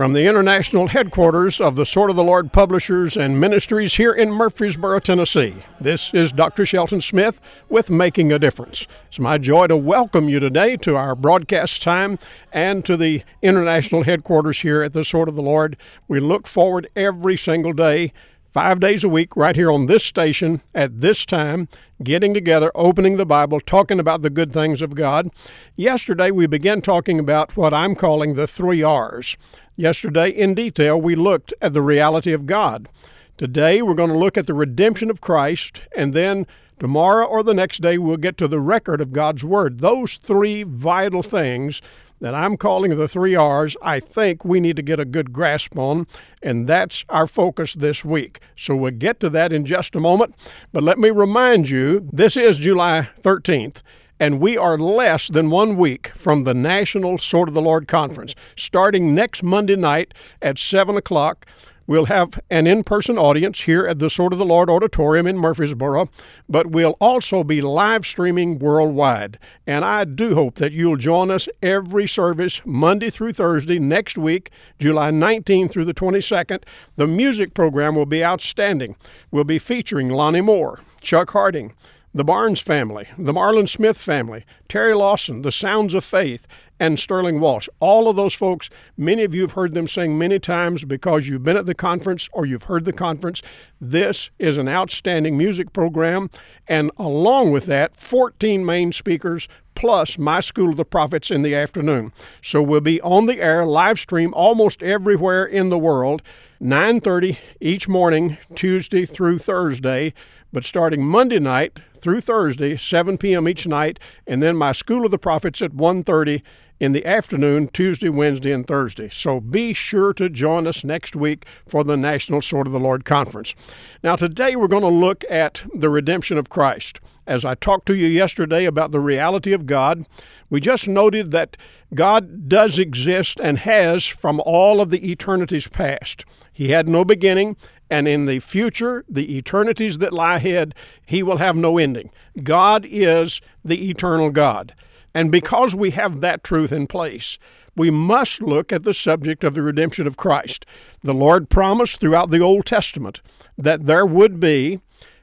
From the international headquarters of the Sword of the Lord Publishers and Ministries here in Murfreesboro, Tennessee, this is Dr. Shelton Smith with Making a Difference. It's my joy to welcome you today to our broadcast time and to the international headquarters here at the Sword of the Lord. We look forward every single day five days a week right here on this station at this time, getting together, opening the Bible, talking about the good things of God. Yesterday, we began talking about what I'm calling the three R's. Yesterday, in detail, we looked at the reality of God. Today, we're going to look at the redemption of Christ, and then tomorrow or the next day, we'll get to the record of God's Word. Those three vital things that I'm calling the three R's, I think we need to get a good grasp on, and that's our focus this week. So we'll get to that in just a moment. But let me remind you this is July 13th and we are less than one week from the National Sword of the Lord Conference. Starting next Monday night at 7 o'clock, we'll have an in person audience here at the Sword of the Lord Auditorium in Murfreesboro, but we'll also be live streaming worldwide. And I do hope that you'll join us every service, Monday through Thursday next week, July 19th through the 22nd. The music program will be outstanding. We'll be featuring Lonnie Moore, Chuck Harding, the Barnes family, the Marlon Smith family, Terry Lawson, the Sounds of Faith, and Sterling Walsh. All of those folks, many of you have heard them sing many times because you've been at the conference or you've heard the conference. This is an outstanding music program, and along with that, 14 main speakers plus my School of the Prophets in the afternoon. So we'll be on the air, live stream almost everywhere in the world, 9:30 each morning, Tuesday through Thursday. But starting Monday night through Thursday, 7 p.m. each night, and then my School of the Prophets at 1:30 in the afternoon, Tuesday, Wednesday, and Thursday. So be sure to join us next week for the National Sword of the Lord Conference. Now, today we're going to look at the redemption of Christ. As I talked to you yesterday about the reality of God, we just noted that God does exist and has from all of the eternities past. He had no beginning and in the future, the eternities that lie ahead, he will have no ending. God is the eternal God. And because we have that truth in place, we must look at the subject of the redemption of Christ. The Lord promised throughout the Old Testament that there would be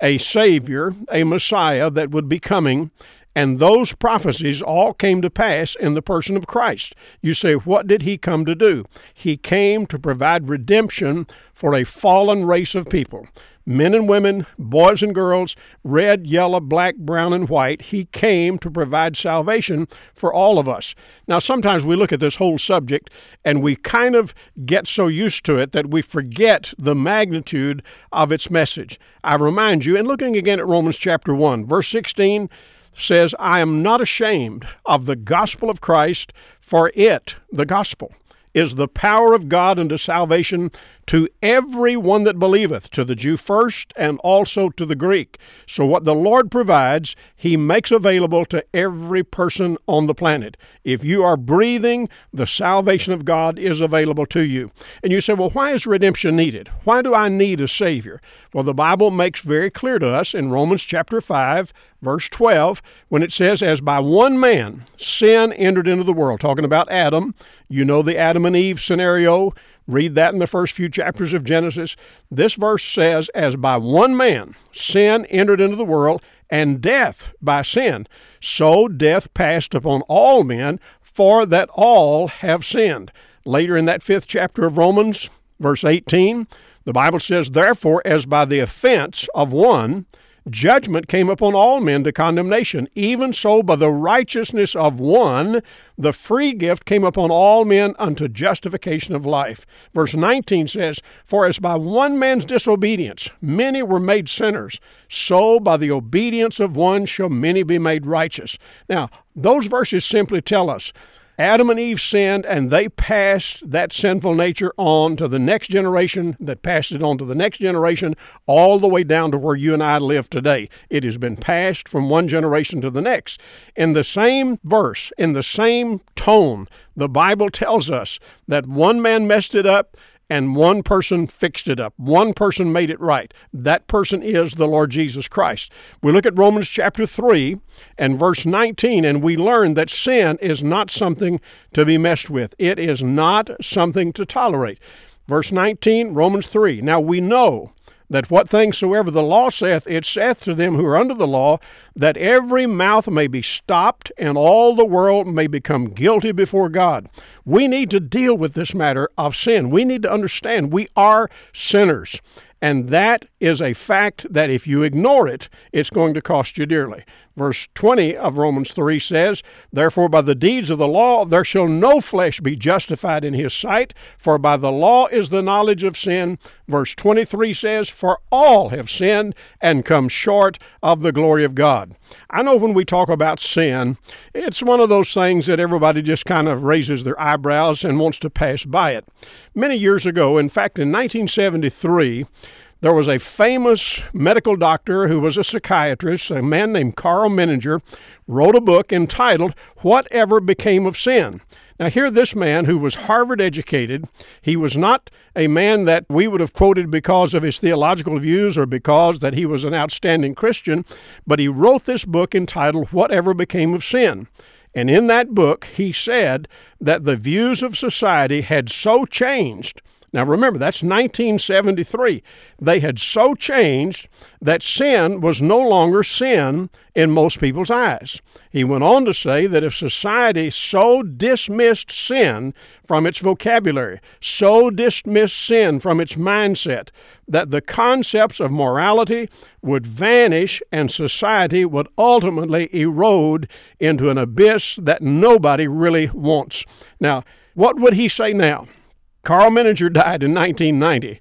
a Savior, a Messiah that would be coming, and those prophecies all came to pass in the person of Christ. You say, what did he come to do? He came to provide redemption for a fallen race of people men and women, boys and girls, red, yellow, black, brown, and white. He came to provide salvation for all of us. Now, sometimes we look at this whole subject and we kind of get so used to it that we forget the magnitude of its message. I remind you, and looking again at Romans chapter 1, verse 16, says, I am not ashamed of the gospel of Christ, for it, the gospel, is the power of God unto salvation to every one that believeth, to the Jew first and also to the Greek. So, what the Lord provides, He makes available to every person on the planet. If you are breathing, the salvation of God is available to you. And you say, well, why is redemption needed? Why do I need a Savior? Well, the Bible makes very clear to us in Romans chapter 5, verse 12, when it says, As by one man sin entered into the world, talking about Adam. You know the Adam and Eve scenario Read that in the first few chapters of Genesis. This verse says, As by one man sin entered into the world, and death by sin, so death passed upon all men, for that all have sinned. Later in that fifth chapter of Romans, verse 18, the Bible says, Therefore, as by the offense of one, judgment came upon all men to condemnation. Even so, by the righteousness of one, the free gift came upon all men unto justification of life. Verse 19 says, For as by one man's disobedience many were made sinners, so by the obedience of one shall many be made righteous. Now, those verses simply tell us Adam and Eve sinned, and they passed that sinful nature on to the next generation that passed it on to the next generation, all the way down to where you and I live today. It has been passed from one generation to the next. In the same verse, in the same tone, the Bible tells us that one man messed it up and one person fixed it up. One person made it right. That person is the Lord Jesus Christ. We look at Romans chapter 3 and verse 19, and we learn that sin is not something to be messed with, it is not something to tolerate. Verse 19, Romans 3. Now we know that what things soever the law saith, it saith to them who are under the law, that every mouth may be stopped and all the world may become guilty before God. We need to deal with this matter of sin. We need to understand we are sinners. And that is a fact that if you ignore it, it's going to cost you dearly. Verse 20 of Romans 3 says, Therefore, by the deeds of the law, there shall no flesh be justified in his sight, for by the law is the knowledge of sin. Verse 23 says, For all have sinned and come short of the glory of God. I know when we talk about sin, it's one of those things that everybody just kind of raises their eyebrows and wants to pass by it. Many years ago, in fact, in 1973, there was a famous medical doctor who was a psychiatrist, a man named Karl Menninger, wrote a book entitled Whatever Became of Sin. Now, here, this man who was Harvard educated, he was not a man that we would have quoted because of his theological views or because that he was an outstanding Christian, but he wrote this book entitled Whatever Became of Sin. And in that book, he said that the views of society had so changed now remember, that's 1973. They had so changed that sin was no longer sin in most people's eyes. He went on to say that if society so dismissed sin from its vocabulary, so dismissed sin from its mindset, that the concepts of morality would vanish and society would ultimately erode into an abyss that nobody really wants. Now, what would he say now? Karl Menninger died in 1990.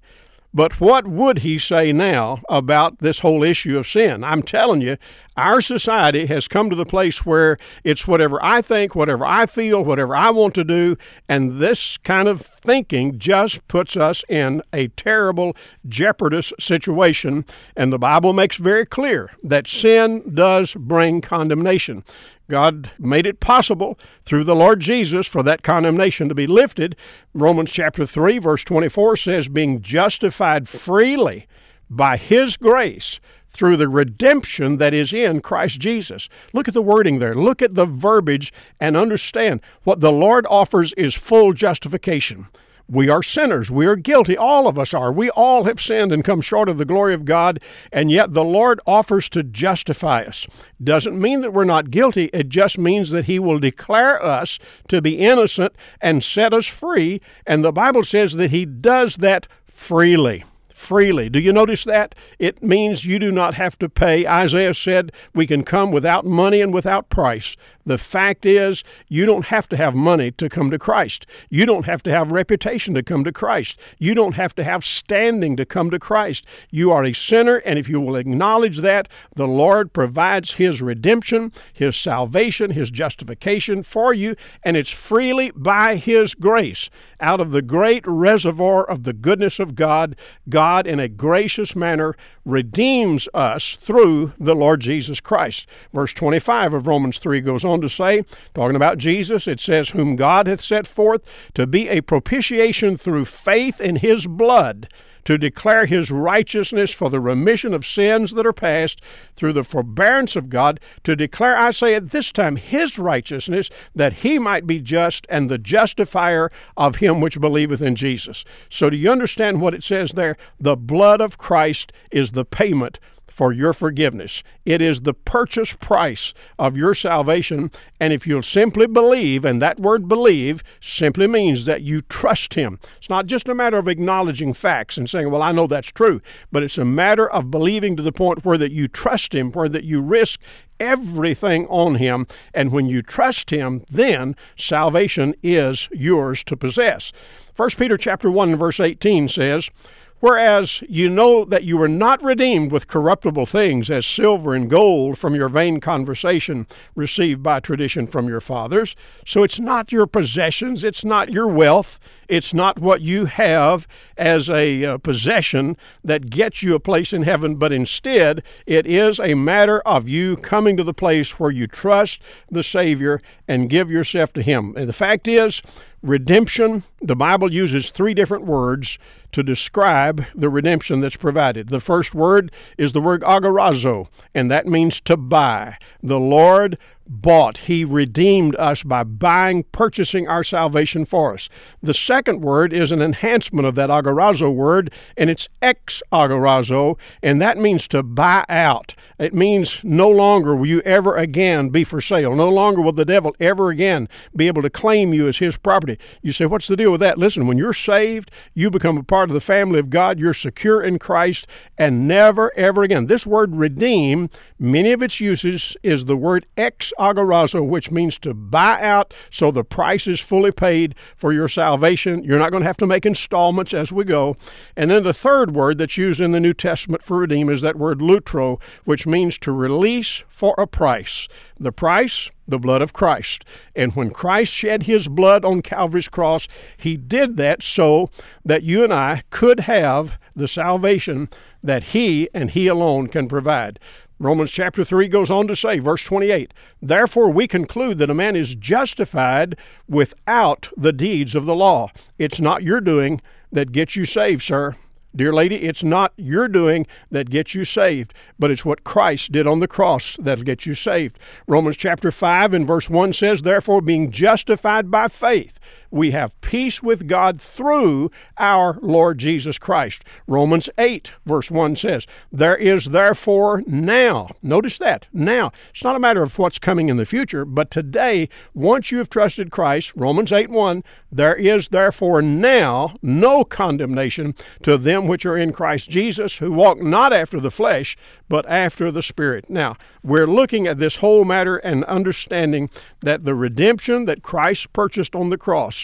But what would he say now about this whole issue of sin? I'm telling you, our society has come to the place where it's whatever I think, whatever I feel, whatever I want to do, and this kind of thinking just puts us in a terrible, jeopardous situation. And the Bible makes very clear that sin does bring condemnation. God made it possible through the Lord Jesus for that condemnation to be lifted. Romans chapter 3, verse 24 says, being justified freely by His grace through the redemption that is in Christ Jesus. Look at the wording there. Look at the verbiage and understand what the Lord offers is full justification. We are sinners. We are guilty. All of us are. We all have sinned and come short of the glory of God, and yet the Lord offers to justify us. Doesn't mean that we're not guilty. It just means that He will declare us to be innocent and set us free. And the Bible says that He does that freely freely. Do you notice that? It means you do not have to pay. Isaiah said we can come without money and without price. The fact is, you don't have to have money to come to Christ. You don't have to have reputation to come to Christ. You don't have to have standing to come to Christ. You are a sinner, and if you will acknowledge that, the Lord provides His redemption, His salvation, His justification for you, and it's freely by His grace. Out of the great reservoir of the goodness of God, God, in a gracious manner, redeems us through the Lord Jesus Christ. Verse 25 of Romans 3 goes on to say, talking about Jesus, it says, Whom God hath set forth to be a propitiation through faith in his blood to declare his righteousness for the remission of sins that are past through the forbearance of God, to declare, I say at this time, his righteousness, that he might be just and the justifier of him which believeth in Jesus. So, do you understand what it says there? The blood of Christ is the payment for your forgiveness. It is the purchase price of your salvation. And if you'll simply believe, and that word believe simply means that you trust Him. It's not just a matter of acknowledging facts and saying, well, I know that's true, but it's a matter of believing to the point where that you trust Him, where that you risk everything on him and when you trust him then salvation is yours to possess 1 peter chapter 1 verse 18 says Whereas you know that you were not redeemed with corruptible things as silver and gold from your vain conversation received by tradition from your fathers. So it's not your possessions, it's not your wealth, It's not what you have as a uh, possession that gets you a place in heaven, but instead it is a matter of you coming to the place where you trust the Savior and give yourself to Him. And the fact is, redemption, the Bible uses three different words to describe the redemption that's provided. The first word is the word agorazo, and that means to buy. The Lord bought. He redeemed us by buying, purchasing our salvation for us. The second word is an enhancement of that agorazo word, and it's ex agorazo, and that means to buy out. It means no longer will you ever again be for sale. No longer will the devil ever again be able to claim you as his property. You say, what's the deal with that? Listen, when you're saved, you become a part of the family of God. You're secure in Christ, and never, ever again. This word redeem, many of its uses is the word ex agorazo, which means to buy out so the price is fully paid for your salvation. You're not going to have to make installments as we go. And then the third word that's used in the New Testament for redeem is that word lutro, which means to release for a price. The price, the blood of Christ. And when Christ shed his blood on Calvary's cross, he did that so that you and I could have the salvation that he and he alone can provide. Romans chapter 3 goes on to say, verse 28, Therefore we conclude that a man is justified without the deeds of the law. It's not your doing that gets you saved, sir. Dear lady, it's not your doing that gets you saved, but it's what Christ did on the cross that'll get you saved. Romans chapter 5 and verse 1 says, Therefore, being justified by faith, we have peace with God through our Lord Jesus Christ. Romans 8, verse 1 says, There is therefore now, notice that, now. It's not a matter of what's coming in the future, but today, once you have trusted Christ, Romans 8, 1, there is therefore now no condemnation to them which are in Christ Jesus, who walk not after the flesh, but after the Spirit. Now, we're looking at this whole matter and understanding that the redemption that Christ purchased on the cross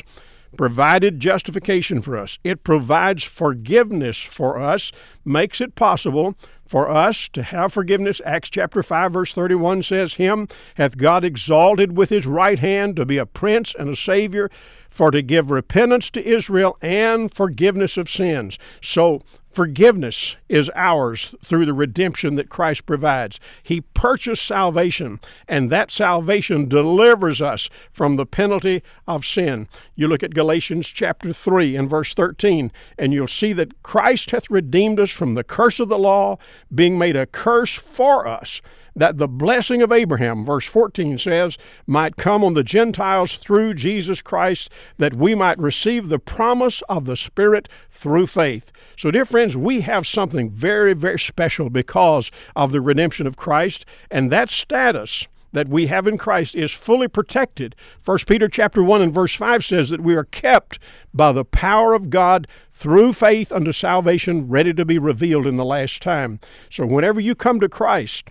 provided justification for us. It provides forgiveness for us, makes it possible for us to have forgiveness. Acts chapter 5 verse 31 says, Him hath God exalted with his right hand to be a prince and a savior, for to give repentance to Israel and forgiveness of sins. So Forgiveness is ours through the redemption that Christ provides. He purchased salvation, and that salvation delivers us from the penalty of sin. You look at Galatians chapter 3 and verse 13, and you'll see that Christ hath redeemed us from the curse of the law, being made a curse for us that the blessing of Abraham, verse 14 says, might come on the Gentiles through Jesus Christ, that we might receive the promise of the Spirit through faith. So, dear friends, we have something very, very special because of the redemption of Christ, and that status that we have in Christ is fully protected. 1 Peter chapter 1 and verse 5 says that we are kept by the power of God through faith unto salvation ready to be revealed in the last time. So whenever you come to Christ,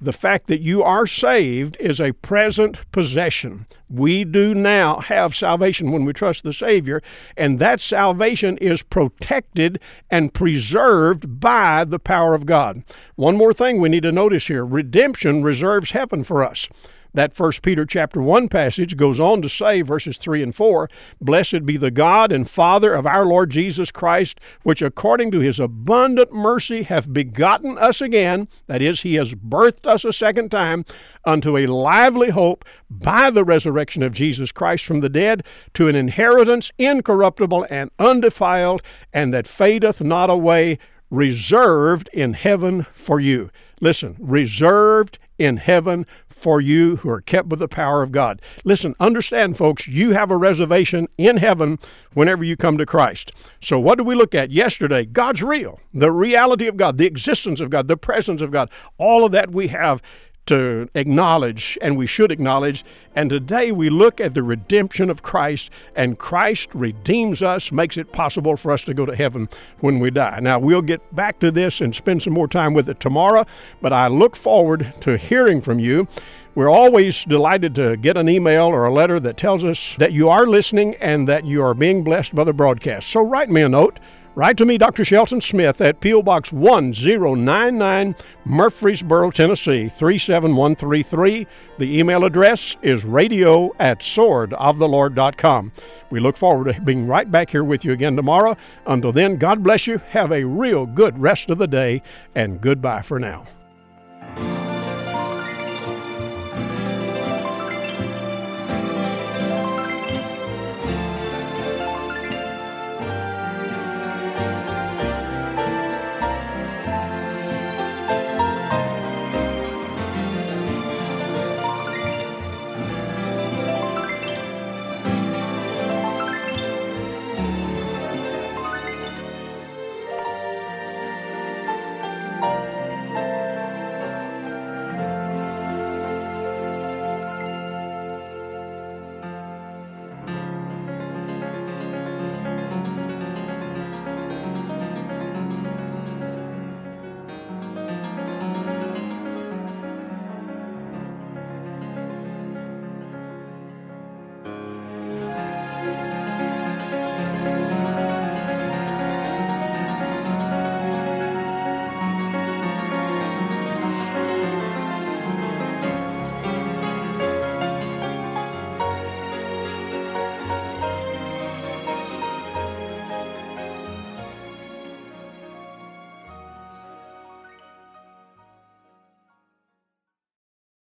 the fact that you are saved is a present possession. We do now have salvation when we trust the Savior, and that salvation is protected and preserved by the power of God. One more thing we need to notice here redemption reserves heaven for us. That First Peter chapter 1 passage goes on to say, verses 3 and 4, Blessed be the God and Father of our Lord Jesus Christ, which according to his abundant mercy hath begotten us again, that is, he has birthed us a second time, unto a lively hope by the resurrection of Jesus Christ from the dead, to an inheritance incorruptible and undefiled, and that fadeth not away, reserved in heaven for you. Listen, reserved in heaven for you who are kept with the power of God. Listen, understand, folks, you have a reservation in heaven whenever you come to Christ. So, what did we look at yesterday? God's real, the reality of God, the existence of God, the presence of God. All of that we have to acknowledge, and we should acknowledge. And today we look at the redemption of Christ, and Christ redeems us, makes it possible for us to go to heaven when we die. Now, we'll get back to this and spend some more time with it tomorrow, but I look forward to hearing from you. We're always delighted to get an email or a letter that tells us that you are listening and that you are being blessed by the broadcast. So write me a note Write to me, Dr. Shelton Smith, at P.O. Box 1099, Murfreesboro, Tennessee 37133. The email address is radio at swordoftheLord.com. We look forward to being right back here with you again tomorrow. Until then, God bless you. Have a real good rest of the day, and goodbye for now.